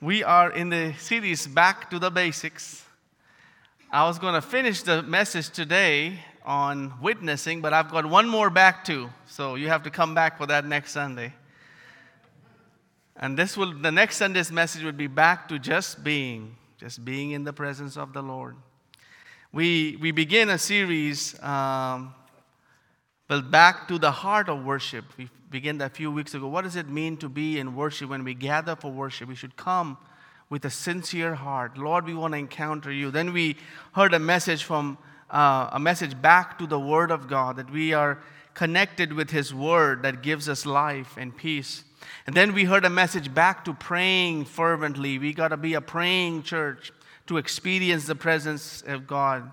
We are in the series Back to the Basics. I was going to finish the message today on witnessing, but I've got one more back to, so you have to come back for that next Sunday. And this will, the next Sunday's message would be back to just being, just being in the presence of the Lord. We, we begin a series, um, well, back to the heart of worship. We began that a few weeks ago. What does it mean to be in worship when we gather for worship? We should come with a sincere heart. Lord, we want to encounter you. Then we heard a message from uh, a message back to the Word of God that we are connected with His Word that gives us life and peace. And then we heard a message back to praying fervently. We got to be a praying church to experience the presence of God.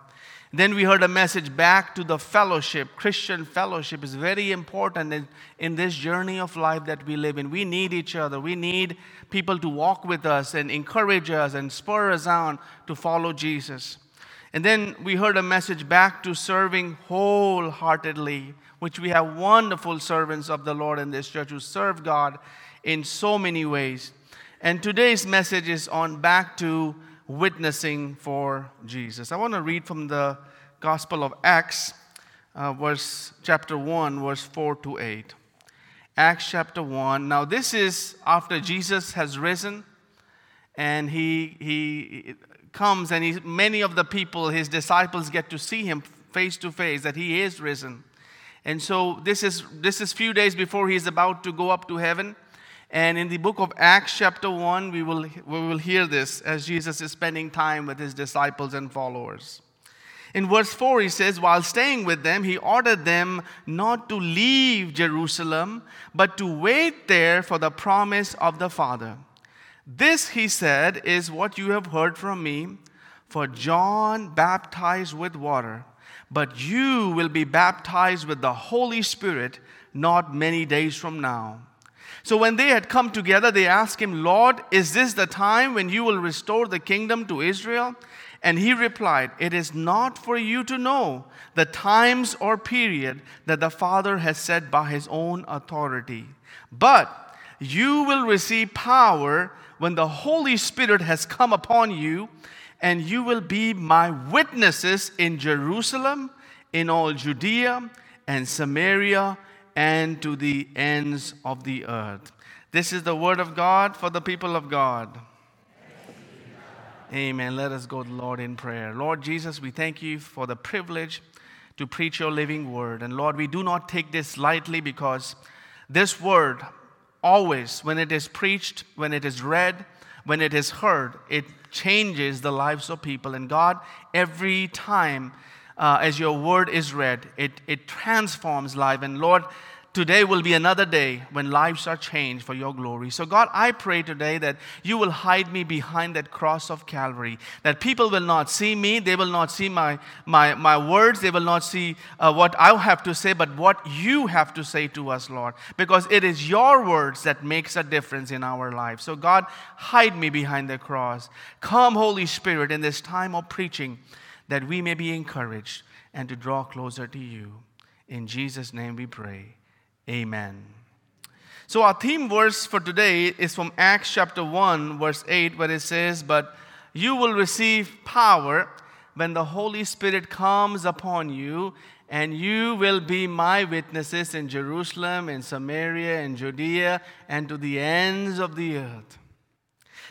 Then we heard a message back to the fellowship. Christian fellowship is very important in, in this journey of life that we live in. We need each other. We need people to walk with us and encourage us and spur us on to follow Jesus. And then we heard a message back to serving wholeheartedly, which we have wonderful servants of the Lord in this church who serve God in so many ways. And today's message is on back to witnessing for Jesus. I want to read from the Gospel of Acts, uh, verse chapter 1, verse 4 to 8. Acts chapter 1. Now, this is after Jesus has risen, and he, he comes, and he, many of the people, his disciples, get to see him face to face that he is risen. And so, this is, this is few days before he's about to go up to heaven. And in the book of Acts, chapter 1, we will, we will hear this as Jesus is spending time with his disciples and followers. In verse 4, he says, While staying with them, he ordered them not to leave Jerusalem, but to wait there for the promise of the Father. This, he said, is what you have heard from me. For John baptized with water, but you will be baptized with the Holy Spirit not many days from now. So when they had come together, they asked him, Lord, is this the time when you will restore the kingdom to Israel? And he replied, It is not for you to know the times or period that the Father has set by his own authority. But you will receive power when the Holy Spirit has come upon you, and you will be my witnesses in Jerusalem, in all Judea and Samaria and to the ends of the earth. This is the word of God for the people of God. Amen. Let us go to Lord in prayer. Lord Jesus, we thank you for the privilege to preach your living word. And Lord, we do not take this lightly because this word, always, when it is preached, when it is read, when it is heard, it changes the lives of people. And God, every time uh, as your word is read, it, it transforms life. And Lord, today will be another day when lives are changed for your glory. So, God, I pray today that you will hide me behind that cross of Calvary, that people will not see me, they will not see my, my, my words, they will not see uh, what I have to say, but what you have to say to us, Lord, because it is your words that makes a difference in our lives. So, God, hide me behind the cross. Come, Holy Spirit, in this time of preaching that we may be encouraged and to draw closer to you. In Jesus' name we pray. Amen. So, our theme verse for today is from Acts chapter 1, verse 8, where it says, But you will receive power when the Holy Spirit comes upon you, and you will be my witnesses in Jerusalem, in Samaria, in Judea, and to the ends of the earth.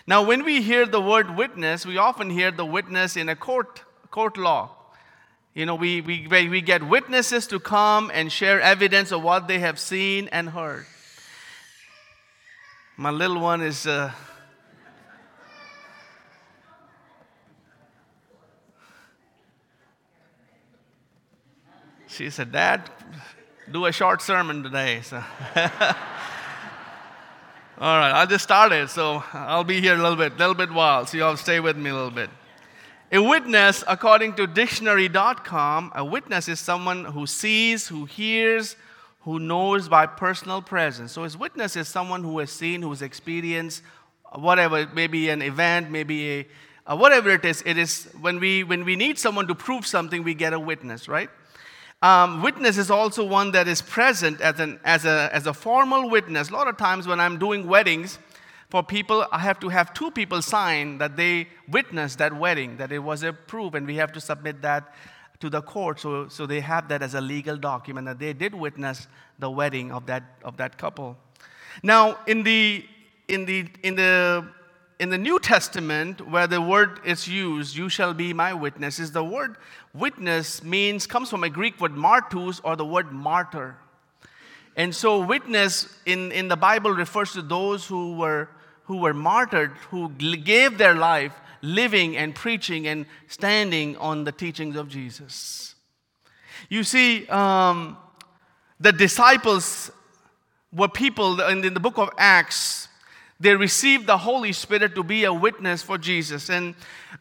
Now, when we hear the word witness, we often hear the witness in a court court law. You know, we, we, we get witnesses to come and share evidence of what they have seen and heard. My little one is. Uh, she said, Dad, do a short sermon today. So. All right, I just started, so I'll be here a little bit, little bit while, so y'all stay with me a little bit. A witness, according to dictionary.com, a witness is someone who sees, who hears, who knows by personal presence. So, his witness is someone who has seen, who has experienced whatever, maybe an event, maybe a, uh, whatever it is. It is when we, when we need someone to prove something, we get a witness, right? Um, witness is also one that is present as, an, as, a, as a formal witness. A lot of times when I'm doing weddings, for people, I have to have two people sign that they witnessed that wedding, that it was approved, and we have to submit that to the court. So, so they have that as a legal document that they did witness the wedding of that, of that couple. Now, in the, in, the, in, the, in the New Testament, where the word is used, you shall be my witnesses, the word witness means, comes from a Greek word martus or the word martyr. And so, witness in, in the Bible refers to those who were who were martyred, who gave their life living and preaching and standing on the teachings of Jesus. You see, um, the disciples were people and in the book of Acts. They received the Holy Spirit to be a witness for Jesus. And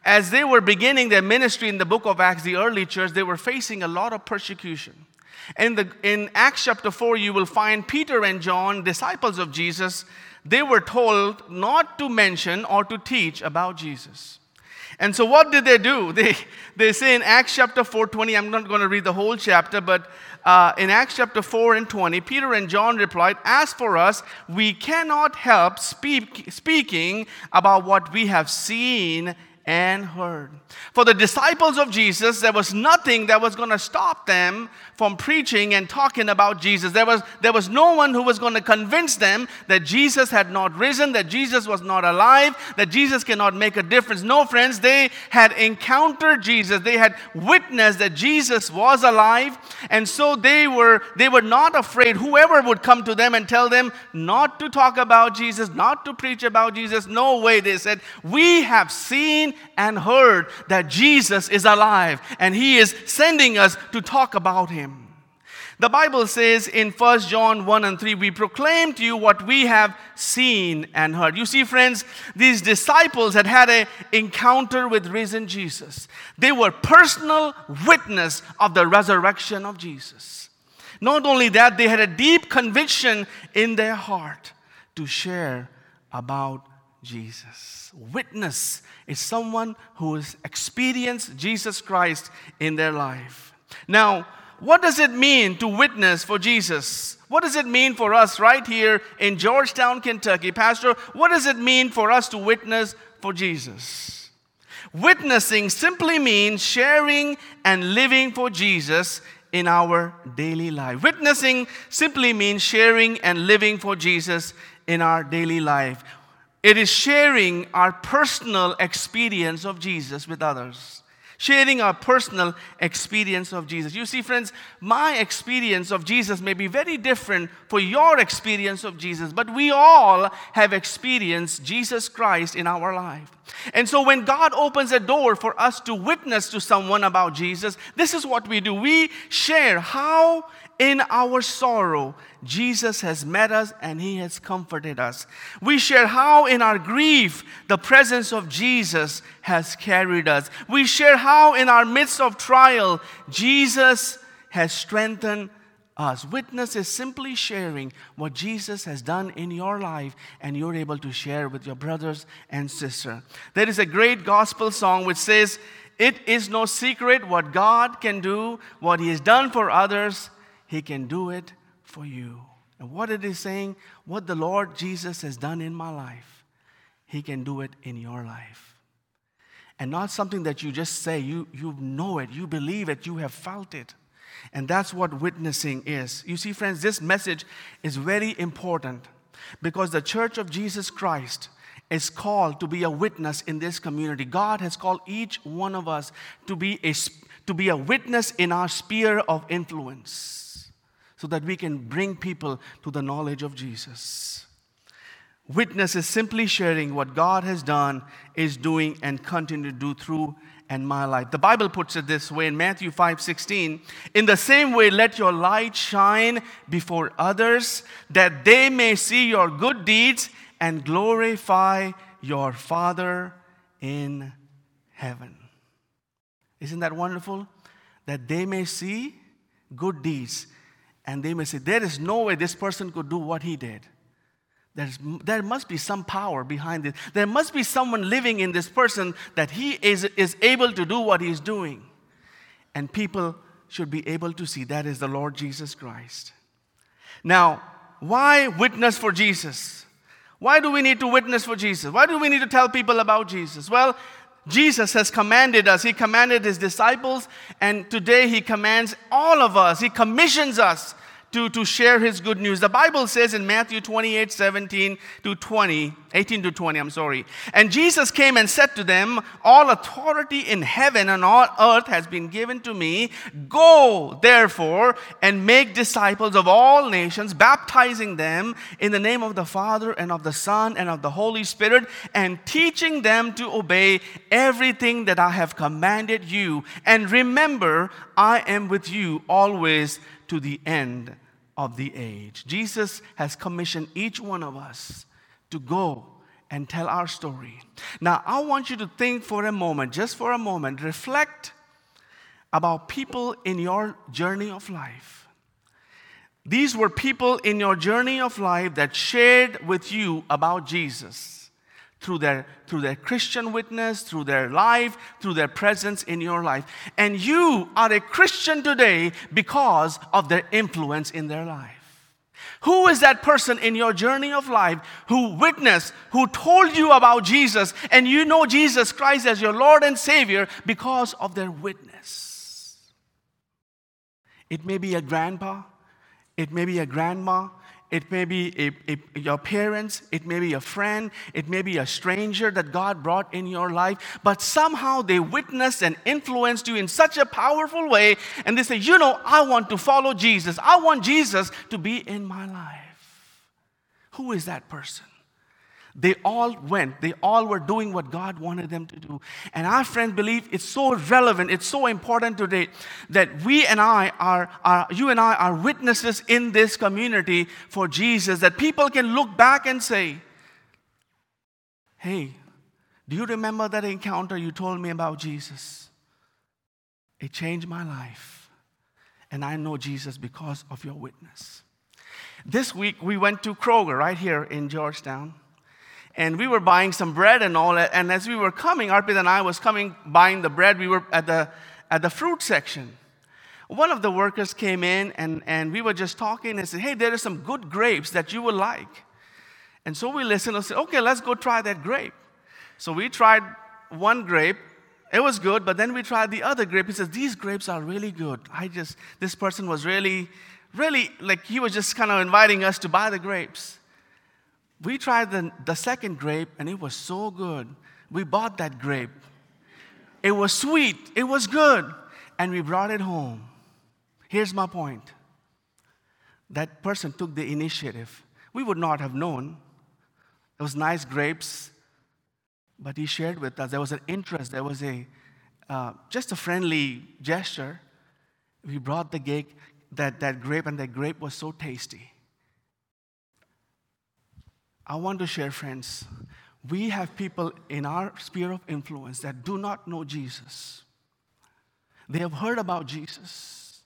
as they were beginning their ministry in the book of Acts, the early church, they were facing a lot of persecution. And the, in Acts chapter 4, you will find Peter and John, disciples of Jesus, they were told not to mention or to teach about Jesus. And so what did they do? They, they say in Acts chapter 4, 20, I'm not going to read the whole chapter, but uh, in Acts chapter 4 and 20, Peter and John replied, As for us, we cannot help speak, speaking about what we have seen and heard. For the disciples of Jesus, there was nothing that was going to stop them from preaching and talking about Jesus. There was, there was no one who was going to convince them that Jesus had not risen, that Jesus was not alive, that Jesus cannot make a difference. No, friends, they had encountered Jesus. They had witnessed that Jesus was alive. And so they were, they were not afraid. Whoever would come to them and tell them not to talk about Jesus, not to preach about Jesus, no way. They said, We have seen and heard that Jesus is alive and he is sending us to talk about him. The Bible says in 1 John 1 and 3, we proclaim to you what we have seen and heard. You see, friends, these disciples had had an encounter with risen Jesus. They were personal witness of the resurrection of Jesus. Not only that, they had a deep conviction in their heart to share about Jesus. Witness is someone who has experienced Jesus Christ in their life. Now, what does it mean to witness for Jesus? What does it mean for us right here in Georgetown, Kentucky? Pastor, what does it mean for us to witness for Jesus? Witnessing simply means sharing and living for Jesus in our daily life. Witnessing simply means sharing and living for Jesus in our daily life. It is sharing our personal experience of Jesus with others sharing our personal experience of Jesus. You see, friends, my experience of Jesus may be very different for your experience of Jesus, but we all have experienced Jesus Christ in our life. And so, when God opens a door for us to witness to someone about Jesus, this is what we do. We share how in our sorrow, Jesus has met us and he has comforted us. We share how in our grief, the presence of Jesus has carried us. We share how in our midst of trial, Jesus has strengthened us. Witness is simply sharing what Jesus has done in your life and you're able to share with your brothers and sisters. There is a great gospel song which says, It is no secret what God can do, what He has done for others he can do it for you. And what it is saying, what the Lord Jesus has done in my life, He can do it in your life. And not something that you just say, you, you know it, you believe it, you have felt it. And that's what witnessing is. You see, friends, this message is very important because the church of Jesus Christ is called to be a witness in this community. God has called each one of us to be a, to be a witness in our sphere of influence so that we can bring people to the knowledge of Jesus. Witness is simply sharing what God has done, is doing, and continue to do through and my life. The Bible puts it this way in Matthew 5 16. In the same way, let your light shine before others, that they may see your good deeds and glorify your Father in heaven. Isn't that wonderful? That they may see good deeds and they may say, There is no way this person could do what he did. There's, there must be some power behind it. There must be someone living in this person that he is, is able to do what he's doing. And people should be able to see that is the Lord Jesus Christ. Now, why witness for Jesus? Why do we need to witness for Jesus? Why do we need to tell people about Jesus? Well, Jesus has commanded us. He commanded his disciples, and today he commands all of us. He commissions us to, to share his good news. The Bible says in Matthew 28 17 to 20, 18 to 20, I'm sorry. And Jesus came and said to them, All authority in heaven and all earth has been given to me. Go, therefore, and make disciples of all nations, baptizing them in the name of the Father and of the Son and of the Holy Spirit, and teaching them to obey everything that I have commanded you. And remember, I am with you always to the end of the age. Jesus has commissioned each one of us to go and tell our story. Now, I want you to think for a moment, just for a moment, reflect about people in your journey of life. These were people in your journey of life that shared with you about Jesus through their, through their Christian witness, through their life, through their presence in your life. And you are a Christian today because of their influence in their life. Who is that person in your journey of life who witnessed, who told you about Jesus, and you know Jesus Christ as your Lord and Savior because of their witness? It may be a grandpa, it may be a grandma, it may be a, a, your parents, it may be a friend, it may be a stranger that God brought in your life, but somehow they witnessed and influenced you in such a powerful way, and they say, You know, I want to follow Jesus. I want Jesus to be in my life. Who is that person? They all went. They all were doing what God wanted them to do. And our friends believe it's so relevant, it's so important today that we and I are, are, you and I are witnesses in this community for Jesus, that people can look back and say, Hey, do you remember that encounter you told me about Jesus? It changed my life. And I know Jesus because of your witness. This week we went to Kroger right here in Georgetown and we were buying some bread and all that. And as we were coming, Arpit and I was coming buying the bread. We were at the at the fruit section. One of the workers came in and, and we were just talking and said, Hey, there are some good grapes that you would like. And so we listened and said, Okay, let's go try that grape. So we tried one grape. It was good, but then we tried the other grape. He says, These grapes are really good. I just, this person was really, really, like, he was just kind of inviting us to buy the grapes. We tried the, the second grape and it was so good. We bought that grape. It was sweet, it was good, and we brought it home. Here's my point that person took the initiative. We would not have known. It was nice grapes, but he shared with us. There was an interest, there was a uh, just a friendly gesture. We brought the cake, that, that grape, and that grape was so tasty. I want to share, friends, we have people in our sphere of influence that do not know Jesus. They have heard about Jesus,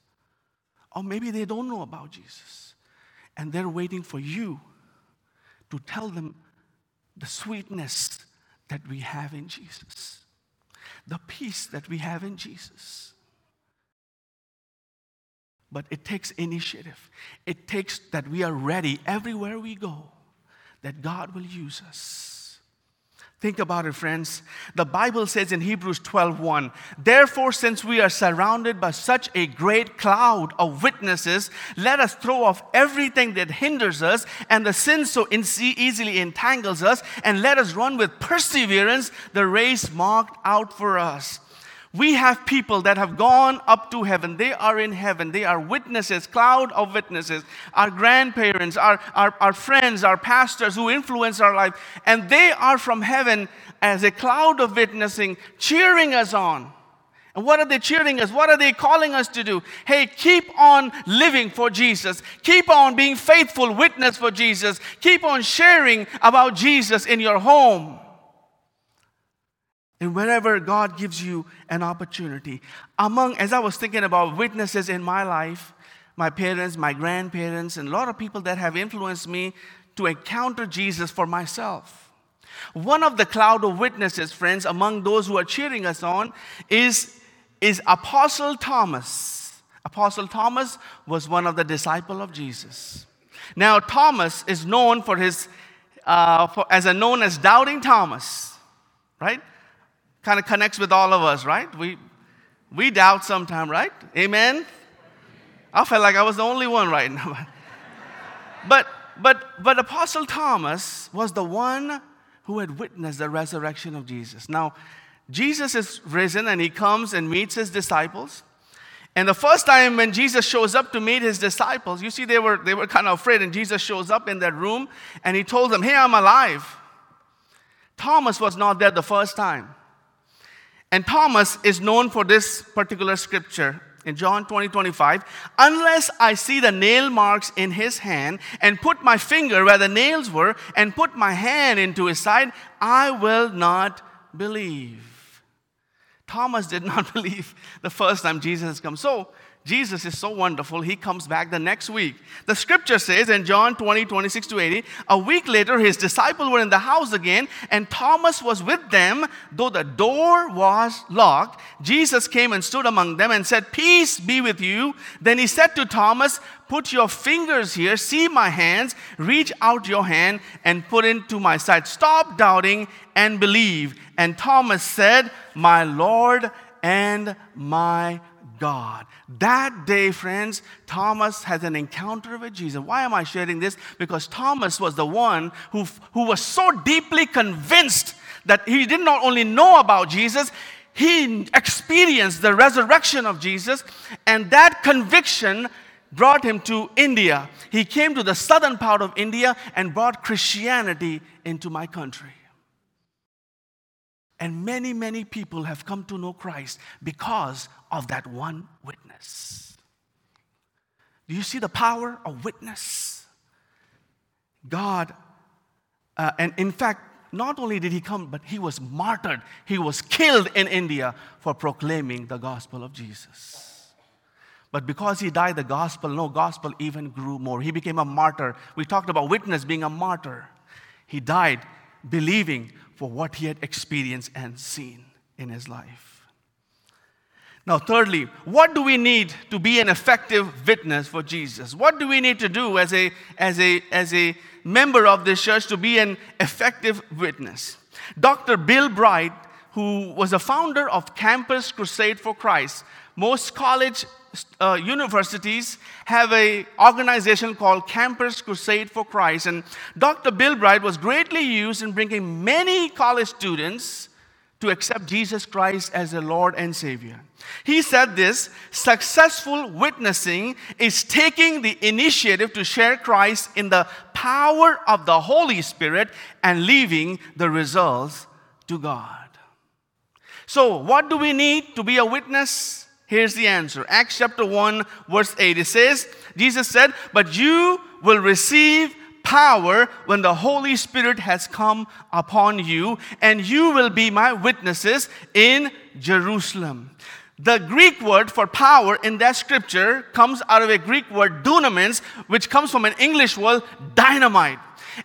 or maybe they don't know about Jesus, and they're waiting for you to tell them the sweetness that we have in Jesus, the peace that we have in Jesus. But it takes initiative. It takes that we are ready everywhere we go that God will use us. Think about it, friends. The Bible says in Hebrews 12:1, "Therefore, since we are surrounded by such a great cloud of witnesses, let us throw off everything that hinders us and the sin so easily entangles us, and let us run with perseverance the race marked out for us." We have people that have gone up to heaven. They are in heaven. They are witnesses, cloud of witnesses. Our grandparents, our, our, our friends, our pastors who influence our life. And they are from heaven as a cloud of witnessing, cheering us on. And what are they cheering us? What are they calling us to do? Hey, keep on living for Jesus. Keep on being faithful witness for Jesus. Keep on sharing about Jesus in your home and wherever God gives you an opportunity. Among, as I was thinking about witnesses in my life, my parents, my grandparents, and a lot of people that have influenced me to encounter Jesus for myself. One of the cloud of witnesses, friends, among those who are cheering us on is, is Apostle Thomas. Apostle Thomas was one of the disciples of Jesus. Now, Thomas is known for his uh, for, as a known as Doubting Thomas, right? Kind of connects with all of us, right? We, we doubt sometimes, right? Amen? I felt like I was the only one right now. but, but, but Apostle Thomas was the one who had witnessed the resurrection of Jesus. Now, Jesus is risen and he comes and meets his disciples. And the first time when Jesus shows up to meet his disciples, you see, they were, they were kind of afraid, and Jesus shows up in that room and he told them, Hey, I'm alive. Thomas was not there the first time. And Thomas is known for this particular scripture in John 20 25. Unless I see the nail marks in his hand and put my finger where the nails were and put my hand into his side, I will not believe. Thomas did not believe the first time Jesus has come. So, Jesus is so wonderful, he comes back the next week. The scripture says in John 20, 26 to 80, a week later, his disciples were in the house again, and Thomas was with them, though the door was locked. Jesus came and stood among them and said, Peace be with you. Then he said to Thomas, Put your fingers here, see my hands, reach out your hand and put into my side. Stop doubting and believe. And Thomas said, My Lord and my God. That day, friends, Thomas has an encounter with Jesus. Why am I sharing this? Because Thomas was the one who, who was so deeply convinced that he did not only know about Jesus, he experienced the resurrection of Jesus, and that conviction brought him to India. He came to the southern part of India and brought Christianity into my country. And many, many people have come to know Christ because of that one witness. Do you see the power of witness? God, uh, and in fact, not only did he come, but he was martyred. He was killed in India for proclaiming the gospel of Jesus. But because he died, the gospel, no gospel even grew more. He became a martyr. We talked about witness being a martyr. He died believing for what he had experienced and seen in his life. Now, thirdly, what do we need to be an effective witness for Jesus? What do we need to do as a, as a, as a member of this church to be an effective witness? Dr. Bill Bright, who was a founder of Campus Crusade for Christ, most college uh, universities have an organization called Campus Crusade for Christ, and Dr. Bill Bright was greatly used in bringing many college students to accept Jesus Christ as their Lord and Savior. He said this successful witnessing is taking the initiative to share Christ in the power of the Holy Spirit and leaving the results to God. So, what do we need to be a witness? Here's the answer Acts chapter 1, verse 8. It says, Jesus said, But you will receive power when the Holy Spirit has come upon you, and you will be my witnesses in Jerusalem. The Greek word for power in that scripture comes out of a Greek word dunamis, which comes from an English word dynamite.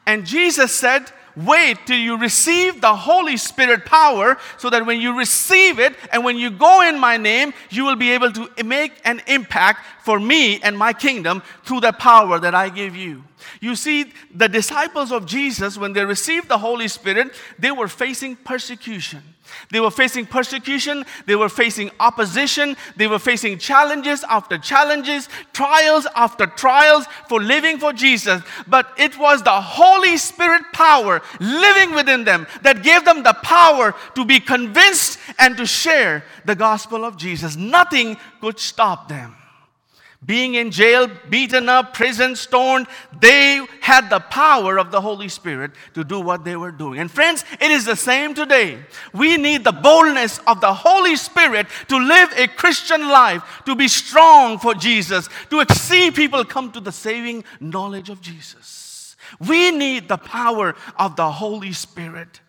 And Jesus said, Wait till you receive the Holy Spirit power so that when you receive it and when you go in my name, you will be able to make an impact for me and my kingdom through the power that I give you. You see, the disciples of Jesus, when they received the Holy Spirit, they were facing persecution. They were facing persecution, they were facing opposition, they were facing challenges after challenges, trials after trials for living for Jesus. But it was the Holy Spirit power living within them that gave them the power to be convinced and to share the gospel of Jesus. Nothing could stop them being in jail, beaten up, prison, stoned, they had the power of the Holy Spirit to do what they were doing. And friends, it is the same today. We need the boldness of the Holy Spirit to live a Christian life, to be strong for Jesus, to see people come to the saving knowledge of Jesus. We need the power of the Holy Spirit.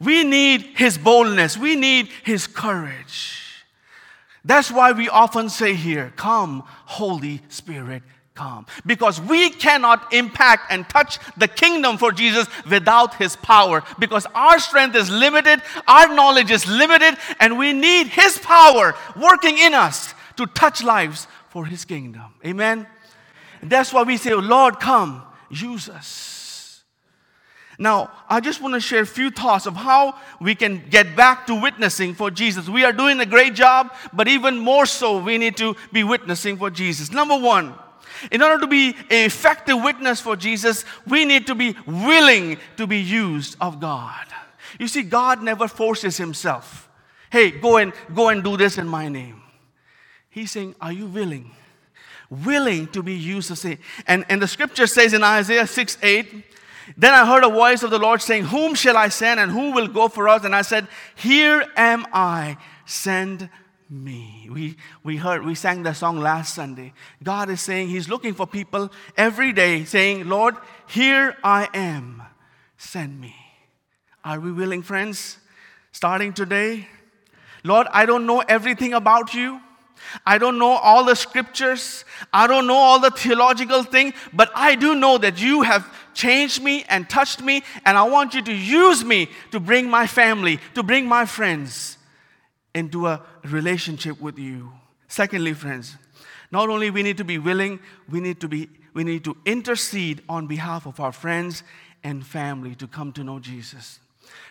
We need His boldness. We need His courage. That's why we often say here, Come, Holy Spirit, come. Because we cannot impact and touch the kingdom for Jesus without His power. Because our strength is limited, our knowledge is limited, and we need His power working in us to touch lives for His kingdom. Amen? That's why we say, Lord, come, use us. Now, I just want to share a few thoughts of how we can get back to witnessing for Jesus. We are doing a great job, but even more so, we need to be witnessing for Jesus. Number one, in order to be an effective witness for Jesus, we need to be willing to be used of God. You see, God never forces himself. Hey, go and go and do this in my name. He's saying, Are you willing? Willing to be used to say. And, and the scripture says in Isaiah 6 8, then I heard a voice of the Lord saying, Whom shall I send and who will go for us? And I said, Here am I, send me. We, we heard, we sang the song last Sunday. God is saying He's looking for people every day, saying, Lord, here I am, send me. Are we willing, friends? Starting today, Lord, I don't know everything about you. I don't know all the scriptures. I don't know all the theological thing, but I do know that you have changed me and touched me, and I want you to use me to bring my family, to bring my friends into a relationship with you. Secondly, friends, not only we need to be willing, we need to be we need to intercede on behalf of our friends and family to come to know Jesus.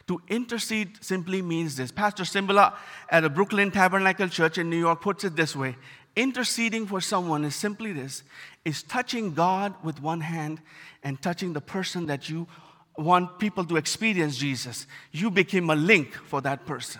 To intercede simply means this. Pastor Cymbala at the Brooklyn Tabernacle Church in New York puts it this way interceding for someone is simply this is touching God with one hand and touching the person that you want people to experience Jesus. You became a link for that person.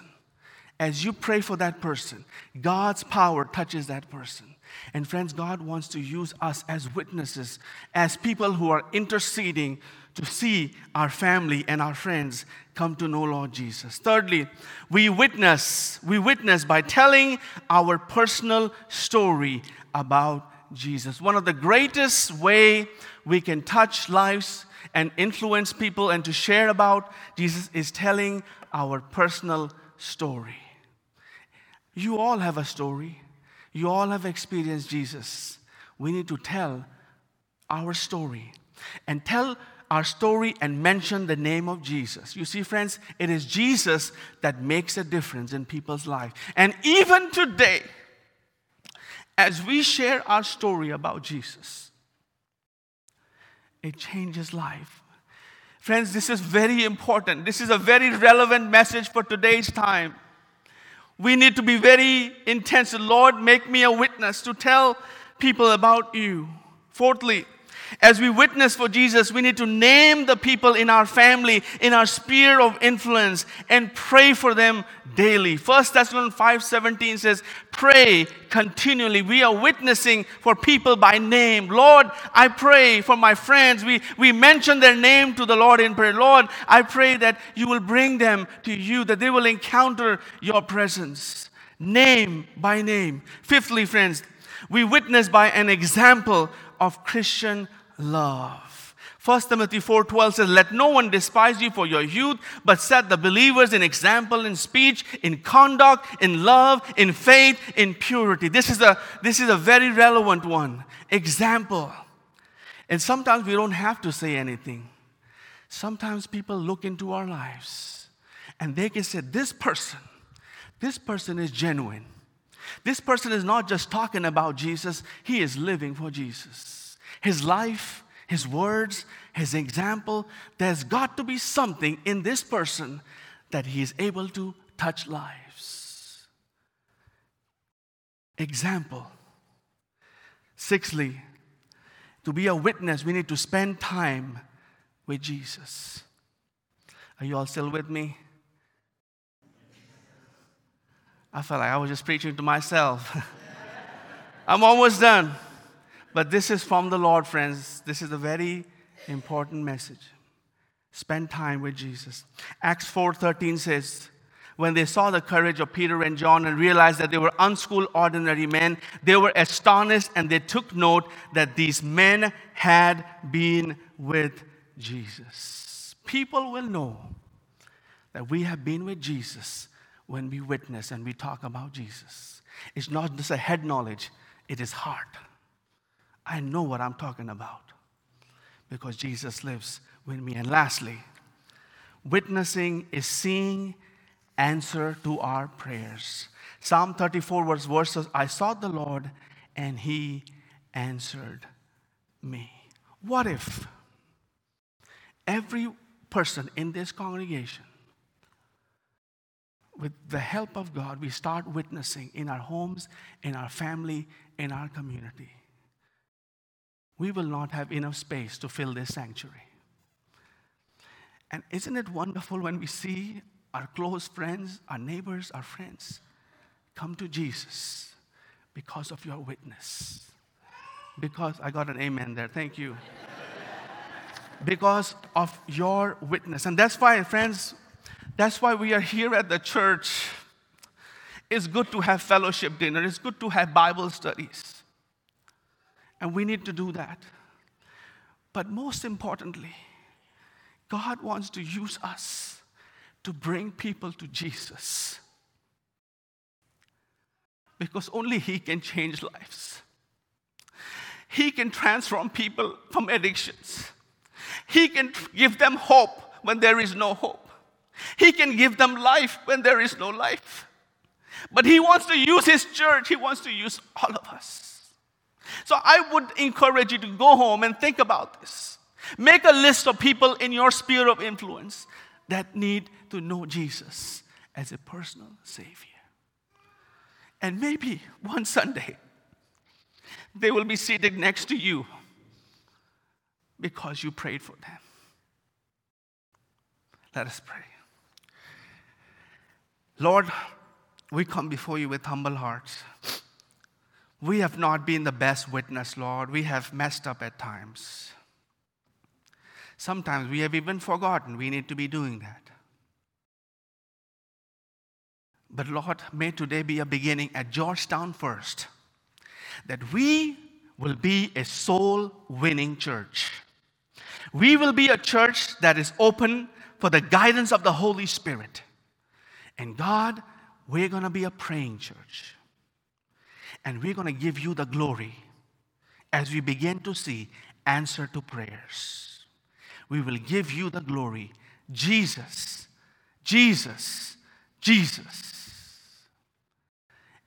As you pray for that person, God's power touches that person. And friends, God wants to use us as witnesses, as people who are interceding to see our family and our friends come to know Lord Jesus. Thirdly, we witness, we witness by telling our personal story about Jesus. One of the greatest way we can touch lives and influence people and to share about Jesus is telling our personal story. You all have a story. You all have experienced Jesus. We need to tell our story and tell our story and mention the name of Jesus. You see, friends, it is Jesus that makes a difference in people's life. And even today, as we share our story about Jesus, it changes life. Friends, this is very important. This is a very relevant message for today's time. We need to be very intense. Lord, make me a witness to tell people about you. Fourthly, as we witness for Jesus, we need to name the people in our family, in our sphere of influence, and pray for them daily. 1 Thessalonians 5:17 says, "Pray continually." We are witnessing for people by name. Lord, I pray for my friends. We, we mention their name to the Lord in prayer. Lord, I pray that you will bring them to you, that they will encounter your presence. Name by name. Fifthly, friends, we witness by an example of Christian love. 1 Timothy 4:12 says, "Let no one despise you for your youth, but set the believers in example in speech, in conduct, in love, in faith, in purity." This is a this is a very relevant one. Example. And sometimes we don't have to say anything. Sometimes people look into our lives and they can say, This person, this person is genuine. This person is not just talking about Jesus, he is living for Jesus his life, his words, his example, there's got to be something in this person that he is able to touch lives. Example. Sixthly, to be a witness, we need to spend time with Jesus. Are you all still with me? I felt like I was just preaching to myself. I'm almost done. But this is from the Lord, friends. This is a very important message. Spend time with Jesus. Acts 4:13 says, when they saw the courage of Peter and John and realized that they were unschooled, ordinary men, they were astonished and they took note that these men had been with Jesus. People will know that we have been with Jesus when we witness and we talk about Jesus. It's not just a head knowledge, it is heart. I know what I'm talking about because Jesus lives with me. And lastly, witnessing is seeing answer to our prayers. Psalm 34 verse verses I sought the Lord and he answered me. What if every person in this congregation, with the help of God, we start witnessing in our homes, in our family, in our community, we will not have enough space to fill this sanctuary. And isn't it wonderful when we see our close friends, our neighbors, our friends come to Jesus because of your witness? Because I got an amen there. Thank you. because of your witness. And that's why, friends, that's why we are here at the church. It's good to have fellowship dinner, it's good to have Bible studies. And we need to do that. But most importantly, God wants to use us to bring people to Jesus. Because only He can change lives. He can transform people from addictions. He can give them hope when there is no hope. He can give them life when there is no life. But He wants to use His church, He wants to use all of us. So I would encourage you to go home and think about this. Make a list of people in your sphere of influence that need to know Jesus as a personal Savior. And maybe one Sunday, they will be seated next to you because you prayed for them. Let us pray. Lord, we come before you with humble hearts. We have not been the best witness, Lord. We have messed up at times. Sometimes we have even forgotten we need to be doing that. But Lord, may today be a beginning at Georgetown first, that we will be a soul winning church. We will be a church that is open for the guidance of the Holy Spirit. And God, we're going to be a praying church. And we're going to give you the glory as we begin to see answer to prayers. We will give you the glory. Jesus, Jesus, Jesus.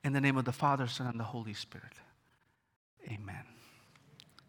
In the name of the Father, Son, and the Holy Spirit. Amen.